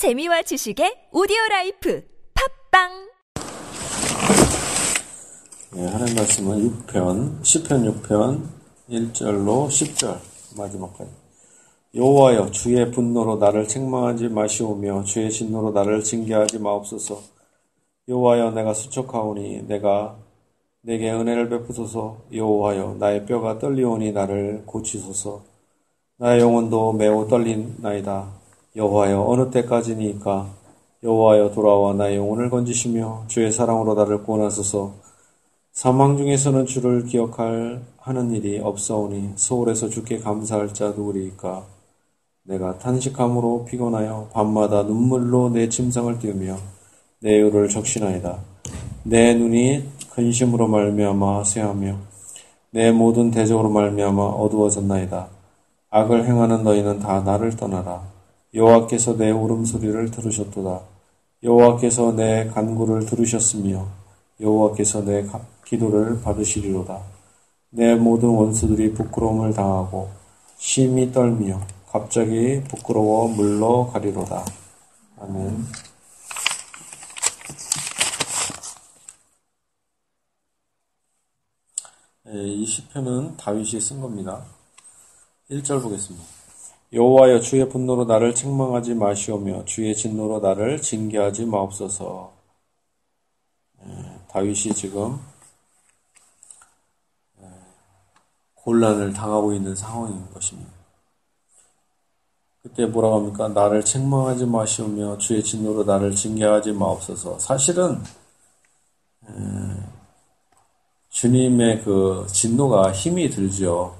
재미와 지식의 오디오 라이프 팟빵! 예, 하나님 말씀은 6편, 10편 6편 1절로 10절 마지막까지. 여호와여 주의 분노로 나를 책망하지 마시오며 주의 진노로 나를 징계하지 마옵소서. 여호와여 내가 수척하오니 내가 내게 은혜를 베푸소서. 여호와여 나의 뼈가 떨리오니 나를 고치소서. 나의 영혼도 매우 떨린 나이다 여호와여 어느 때까지니까? 여호와여 돌아와 나의 영혼을 건지시며 주의 사랑으로 나를 구원하소서. 사망 중에서는 주를 기억할 하는 일이 없사오니 서울에서 주께 감사할 자 누구리이까? 내가 탄식함으로 피곤하여 밤마다 눈물로 내 침상을 띄우며 내 의를 적신하이다. 내 눈이 근심으로 말미암아 쇠하며 내 모든 대적으로 말미암아 어두워졌나이다. 악을 행하는 너희는 다 나를 떠나라 여호와께서 내 울음소리를 들으셨도다 여호와께서 내 간구를 들으셨으며 여호와께서 내 기도를 받으시리로다. 내 모든 원수들이 부끄러움을 당하고 심히 떨며 갑자기 부끄러워 물러가리로다. 아멘. 예, 이 시편은 다윗이 쓴 겁니다. 1절 보겠습니다. 여호와여 주의 분노로 나를 책망하지 마시오며 주의 진노로 나를 징계하지 마옵소서. 예, 다윗이 지금 예, 곤란을 당하고 있는 상황인 것입니다. 그때 뭐라고 합니까? 나를 책망하지 마시오며 주의 진노로 나를 징계하지 마옵소서. 사실은 주님의 그 진노가 힘이 들죠.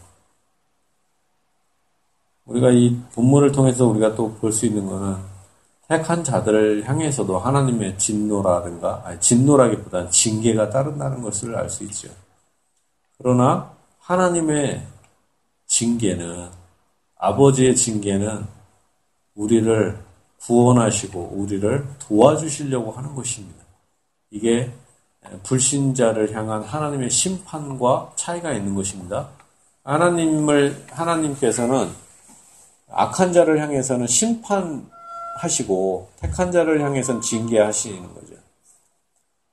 우리가 이 본문을 통해서 우리가 또 볼 수 있는 것은 택한 자들을 향해서도 하나님의 진노라든가, 아니, 진노라기보다는 징계가 따른다는 것을 알 수 있죠. 그러나 하나님의 징계는, 아버지의 징계는 우리를 구원하시고 우리를 도와주시려고 하는 것입니다. 이게 불신자를 향한 하나님의 심판과 차이가 있는 것입니다. 하나님을, 하나님께서는 악한 자를 향해서는 심판하시고 택한 자를 향해서는 징계하시는 거죠.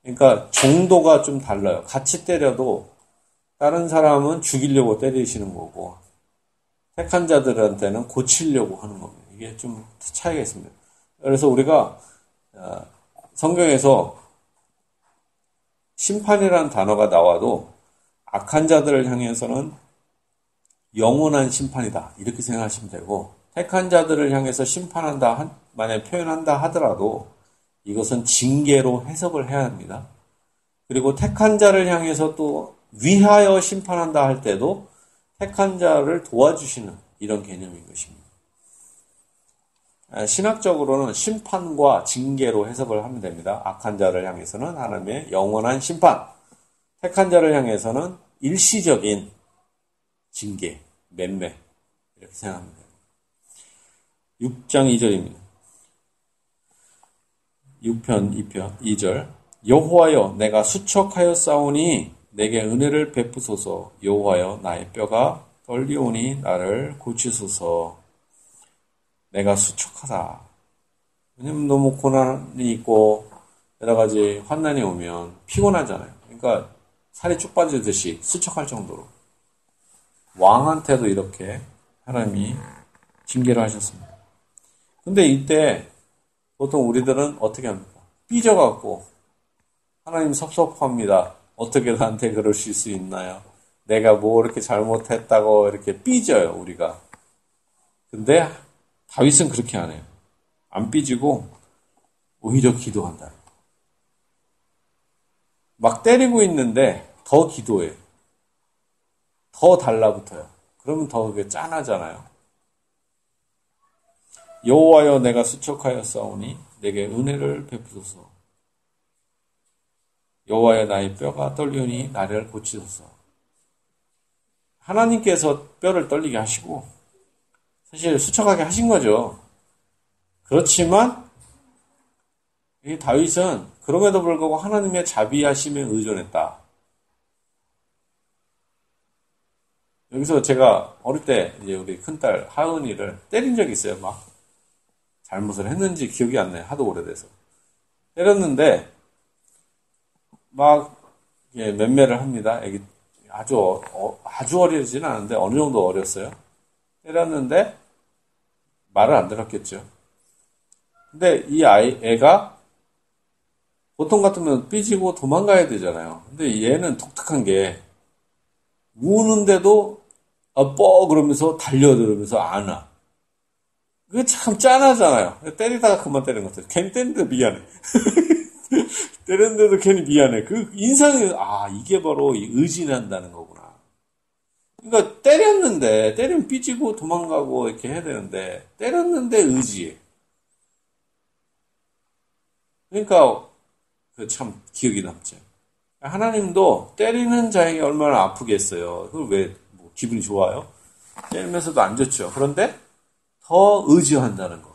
그러니까 정도가 좀 달라요. 같이 때려도 다른 사람은 죽이려고 때리시는 거고 택한 자들한테는 고치려고 하는 겁니다. 이게 좀 차이가 있습니다. 그래서 우리가 성경에서 심판이라는 단어가 나와도 악한 자들을 향해서는 영원한 심판이다. 이렇게 생각하시면 되고, 택한 자들을 향해서 심판한다, 만약 표현한다 하더라도 이것은 징계로 해석을 해야 합니다. 그리고 택한 자를 향해서 또 위하여 심판한다 할 때도 택한 자를 도와주시는 이런 개념인 것입니다. 신학적으로는 심판과 징계로 해석을 하면 됩니다. 악한 자를 향해서는 하나님의 영원한 심판, 택한 자를 향해서는 일시적인 징계, 맴매 이렇게 생각하면 돼요. 6장 2절입니다. 6편 2편 2절 여호와여 내가 수척하여 싸우니 내게 은혜를 베푸소서 여호와여 나의 뼈가 떨리오니 나를 고치소서 내가 수척하다. 왜냐면 너무 고난이 있고 여러 가지 환난이 오면 피곤하잖아요. 그러니까 살이 쭉 빠지듯이 수척할 정도로 왕한테도 이렇게 하나님이 징계를 하셨습니다. 근데 이때 보통 우리들은 어떻게 합니까? 삐져갖고 하나님 섭섭합니다. 어떻게 나한테 그러실 수 있나요? 내가 뭐 이렇게 잘못했다고 이렇게 삐져요, 우리가. 근데 다윗은 그렇게 안 해요. 안 삐지고 오히려 기도한다. 막 때리고 있는데 더 기도해. 더 달라붙어요. 그러면 더 그게 짠하잖아요. 여호와여 내가 수척하여 싸우니 내게 은혜를 베푸소서. 여호와여 나의 뼈가 떨리니 나를 고치소서. 하나님께서 뼈를 떨리게 하시고 사실 수척하게 하신 거죠. 그렇지만 이 다윗은 그럼에도 불구하고 하나님의 자비하심에 의존했다. 여기서 제가 어릴 때 이제 우리 큰딸 하은이를 때린 적이 있어요. 막 잘못을 했는지 기억이 안 나요. 하도 오래돼서. 때렸는데, 막, 예, 맴매를 합니다. 애기, 아주, 어, 아주 어리지는 않은데, 어느 정도 어렸어요. 때렸는데, 말을 안 들었겠죠. 근데 이 아이, 애가, 보통 같으면 삐지고 도망가야 되잖아요. 근데 얘는 독특한 게, 우는데도, 아빠! 그러면서 달려들으면서 안 와. 그게 참 짠하잖아요. 때리다가 그만 때리는 것 같아요. 괜히 때리는데 미안해. 때렸는데도 괜히 미안해. 그 인상이, 아, 이게 바로 의진한다는 거구나. 그러니까 때렸는데, 때리면 삐지고 도망가고 이렇게 해야 되는데, 때렸는데 의지. 그러니까, 그참 기억이 남죠. 하나님도 때리는 자에게 얼마나 아프겠어요. 그걸 왜, 뭐 기분이 좋아요? 때리면서도 안 좋죠. 그런데, 더 의지한다는 거.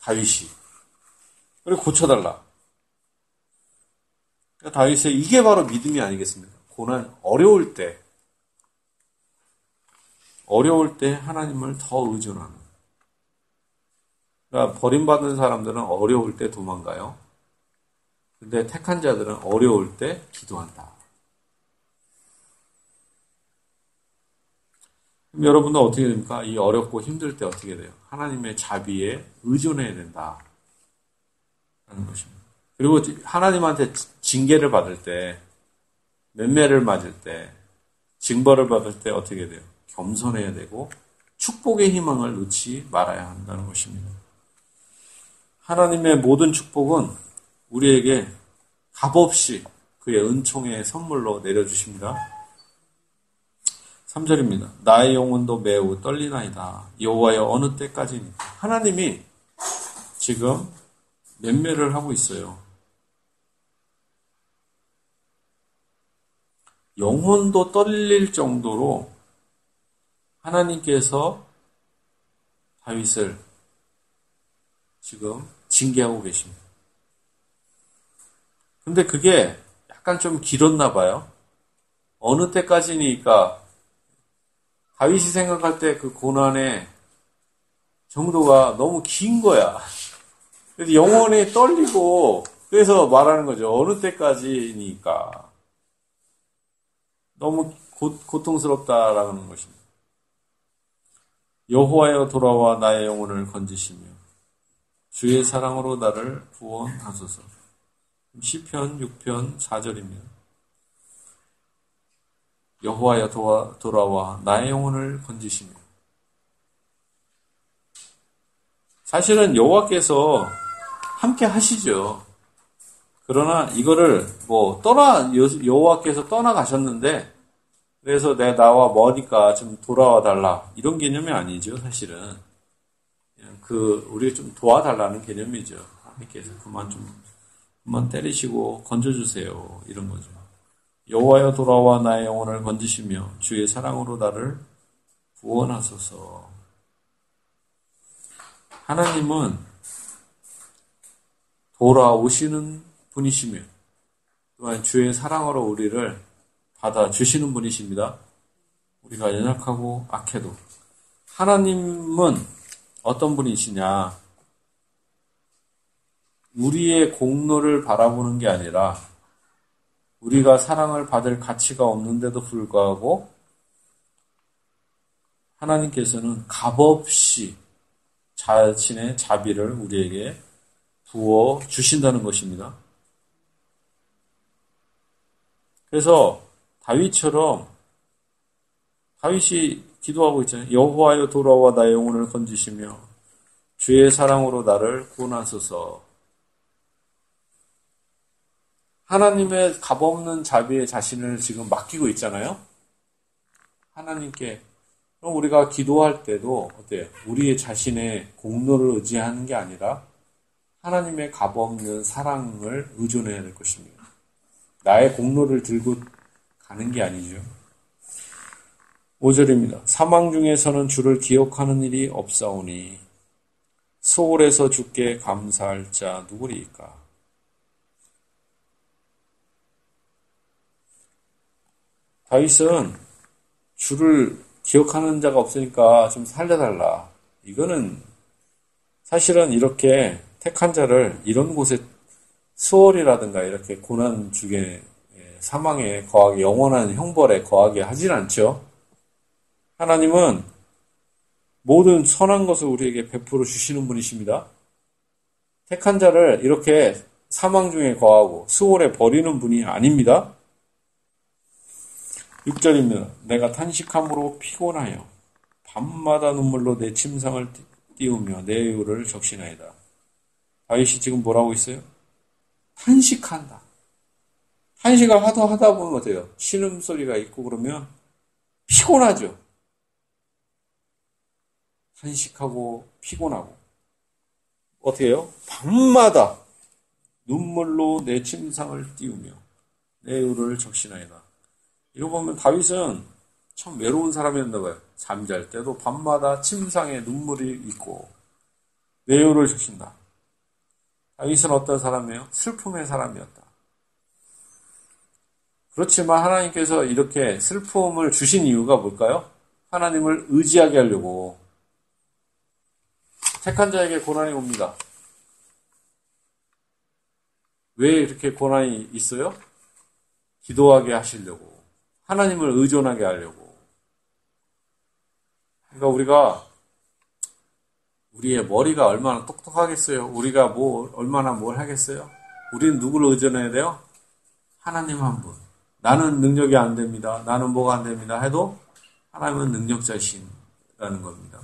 다윗이. 그리고 고쳐달라. 그러니까 다윗의 이게 바로 믿음이 아니겠습니까? 고난, 어려울 때, 어려울 때 하나님을 더 의존하는. 그러니까 버림받은 사람들은 어려울 때 도망가요. 근데 택한 자들은 어려울 때 기도한다. 여러분은 어떻게 됩니까? 이 어렵고 힘들 때 어떻게 돼요? 하나님의 자비에 의존해야 된다. 라는 것입니다. 그리고 하나님한테 징계를 받을 때, 맴매를 맞을 때, 징벌을 받을 때 어떻게 돼요? 겸손해야 되고, 축복의 희망을 놓지 말아야 한다는 것입니다. 하나님의 모든 축복은 우리에게 값없이 그의 은총의 선물로 내려주십니다. 3절입니다. 나의 영혼도 매우 떨리나이다. 여호와여 어느 때까지니? 하나님이 지금 맴매를 하고 있어요. 영혼도 떨릴 정도로 하나님께서 다윗을 지금 징계하고 계십니다. 근데 그게 약간 좀 길었나 봐요. 어느 때까지니까 다윗이 생각할 때 그 고난의 정도가 너무 긴 거야. 그래서 영혼이 떨리고 그래서 말하는 거죠. 어느 때까지니까 너무 고, 고통스럽다라는 것입니다. 여호와여 돌아와 나의 영혼을 건지시며 주의 사랑으로 나를 구원하소서. 시편 6편 4절입니다. 여호와여 돌아와 나의 영혼을 건지시며 사실은 여호와께서 함께 하시죠. 그러나 이거를 뭐 떠나 여호와께서 떠나 가셨는데 그래서 내 나와 머니까 좀 돌아와 달라 이런 개념이 아니죠 사실은 그 우리 좀 도와달라는 개념이죠 하나님께서 그만 좀 그만 때리시고 건져주세요 이런 거죠. 여호와여 돌아와 나의 영혼을 건지시며 주의 사랑으로 나를 구원하소서. 하나님은 돌아오시는 분이시며 또한 주의 사랑으로 우리를 받아 주시는 분이십니다. 우리가 연약하고 악해도 하나님은 어떤 분이시냐? 우리의 공로를 바라보는 게 아니라 우리가 사랑을 받을 가치가 없는데도 불구하고 하나님께서는 값없이 자신의 자비를 우리에게 부어 주신다는 것입니다. 그래서 다윗처럼 다윗이 기도하고 있잖아요. 여호와여 돌아와 나의 영혼을 건지시며 주의 사랑으로 나를 구원하소서. 하나님의 값없는 자비에 자신을 지금 맡기고 있잖아요. 하나님께 그럼 우리가 기도할 때도 어때요? 우리의 자신의 공로를 의지하는 게 아니라 하나님의 값없는 사랑을 의존해야 될 것입니다. 나의 공로를 들고 가는 게 아니죠. 5절입니다. 사망 중에서는 주를 기억하는 일이 없사오니 소홀에서 주께 감사할 자 누구리까? 다윗은 주를 기억하는 자가 없으니까 좀 살려달라. 이거는 사실은 이렇게 택한 자를 이런 곳에 수월이라든가 이렇게 고난 중에 사망에 거하게 영원한 형벌에 거하게 하진 않죠. 하나님은 모든 선한 것을 우리에게 베풀어 주시는 분이십니다. 택한 자를 이렇게 사망 중에 거하고 수월에 버리는 분이 아닙니다. 6절입니다. 내가 탄식함으로 피곤하여 밤마다 눈물로 내 침상을 띄우며 내 이유를 적시나이다. 다윗이 지금 뭐라고 있어요? 탄식한다. 탄식을 하도 하다 보면 어때요? 신음소리가 있고 그러면 피곤하죠. 탄식하고 피곤하고 어떻게 해요? 밤마다 눈물로 내 침상을 띄우며 내 의를 적시나이다. 이거 보면 다윗은 참 외로운 사람이었나 봐요. 잠잘 때도 밤마다 침상에 눈물이 있고 내 의를 적신다. 다윗은 어떤 사람이에요? 슬픔의 사람이었다. 그렇지만 하나님께서 이렇게 슬픔을 주신 이유가 뭘까요? 하나님을 의지하게 하려고 택한 자에게 고난이 옵니다. 왜 이렇게 고난이 있어요? 기도하게 하시려고. 하나님을 의존하게 하려고. 그러니까 우리가 우리의 머리가 얼마나 똑똑하겠어요? 우리가 뭐 얼마나 뭘 하겠어요? 우리는 누구를 의존해야 돼요? 하나님 한 분. 나는 능력이 안 됩니다. 나는 뭐가 안 됩니다. 해도 하나님은 능력자이신라는 겁니다.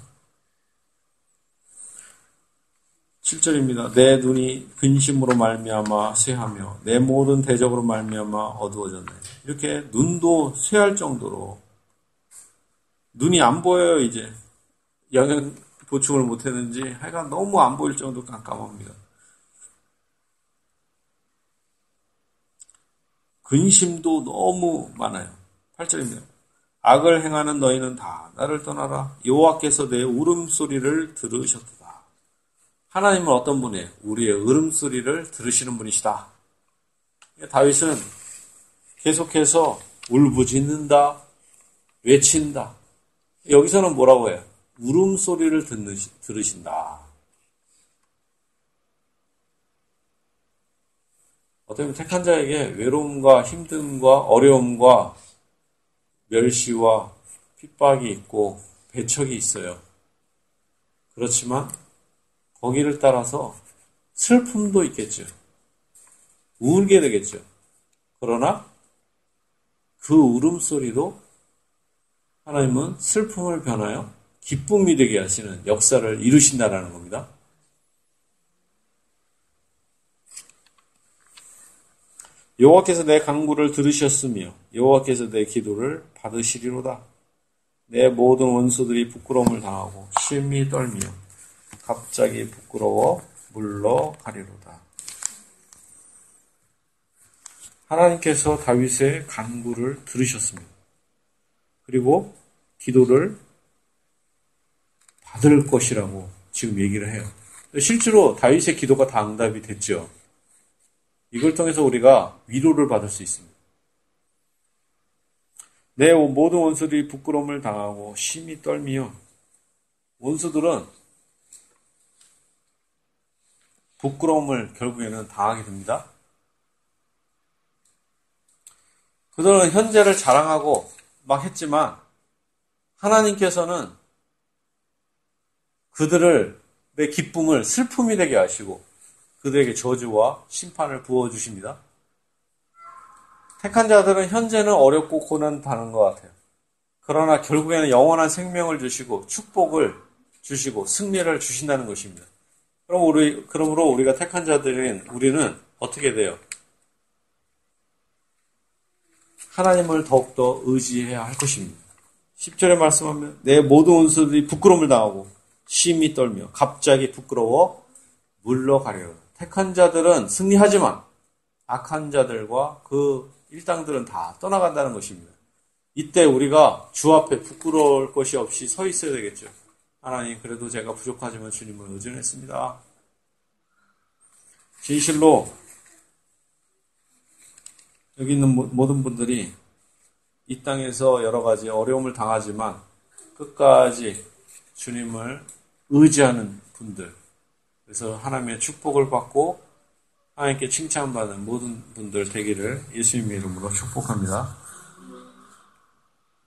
7절입니다. 내 눈이 근심으로 말미암아 쇠하며 내 모든 대적으로 말미암아 어두워졌네. 이렇게 눈도 쇠할 정도로 눈이 안 보여요 이제 영양 보충을 못했는지 하여간 너무 안 보일 정도로 깜깜합니다. 근심도 너무 많아요. 8절입니다. 악을 행하는 너희는 다 나를 떠나라. 여호와께서 내 울음소리를 들으셨다. 하나님은 어떤 분이에요? 우리의 울음소리를 들으시는 분이시다. 다윗은 계속해서 울부짖는다, 외친다. 여기서는 뭐라고 해요? 울음소리를 들으신다. 어쩌면 택한 자에게 외로움과 힘듦과 어려움과 멸시와 핍박이 있고 배척이 있어요. 그렇지만 거기를 따라서 슬픔도 있겠죠. 울게 되겠죠. 그러나 그 울음소리도 하나님은 슬픔을 변하여 기쁨이 되게 하시는 역사를 이루신다라는 겁니다. 여호와께서 내 간구를 들으셨으며 여호와께서 내 기도를 받으시리로다. 내 모든 원수들이 부끄러움을 당하고 심히 떨며 갑자기 부끄러워 물러가리로다. 하나님께서 다윗의 간구를 들으셨습니다. 그리고 기도를 받을 것이라고 지금 얘기를 해요. 실제로 다윗의 기도가 다 응답이 됐죠. 이걸 통해서 우리가 위로를 받을 수 있습니다. 내 모든 원수들이 부끄러움을 당하고 심히 떨미요. 원수들은 부끄러움을 결국에는 당하게 됩니다. 그들은 현재를 자랑하고 막 했지만 하나님께서는 그들을 내 기쁨을 슬픔이 되게 하시고 그들에게 저주와 심판을 부어주십니다. 택한 자들은 현재는 어렵고 고난당하는 것 같아요. 그러나 결국에는 영원한 생명을 주시고 축복을 주시고 승리를 주신다는 것입니다. 그럼 우리, 그러므로 우리가 택한 자들인 우리는 어떻게 돼요? 하나님을 더욱더 의지해야 할 것입니다. 10절에 말씀하면 내 모든 원수들이 부끄러움을 당하고 심히 떨며 갑자기 부끄러워 물러가려. 택한 자들은 승리하지만 악한 자들과 그 일당들은 다 떠나간다는 것입니다. 이때 우리가 주 앞에 부끄러울 것이 없이 서 있어야 되겠죠. 하나님, 그래도 제가 부족하지만 주님을 의존했습니다. 진실로 여기 있는 모든 분들이 이 땅에서 여러 가지 어려움을 당하지만 끝까지 주님을 의지하는 분들, 그래서 하나님의 축복을 받고 하나님께 칭찬받는 모든 분들 되기를 예수님의 이름으로 축복합니다.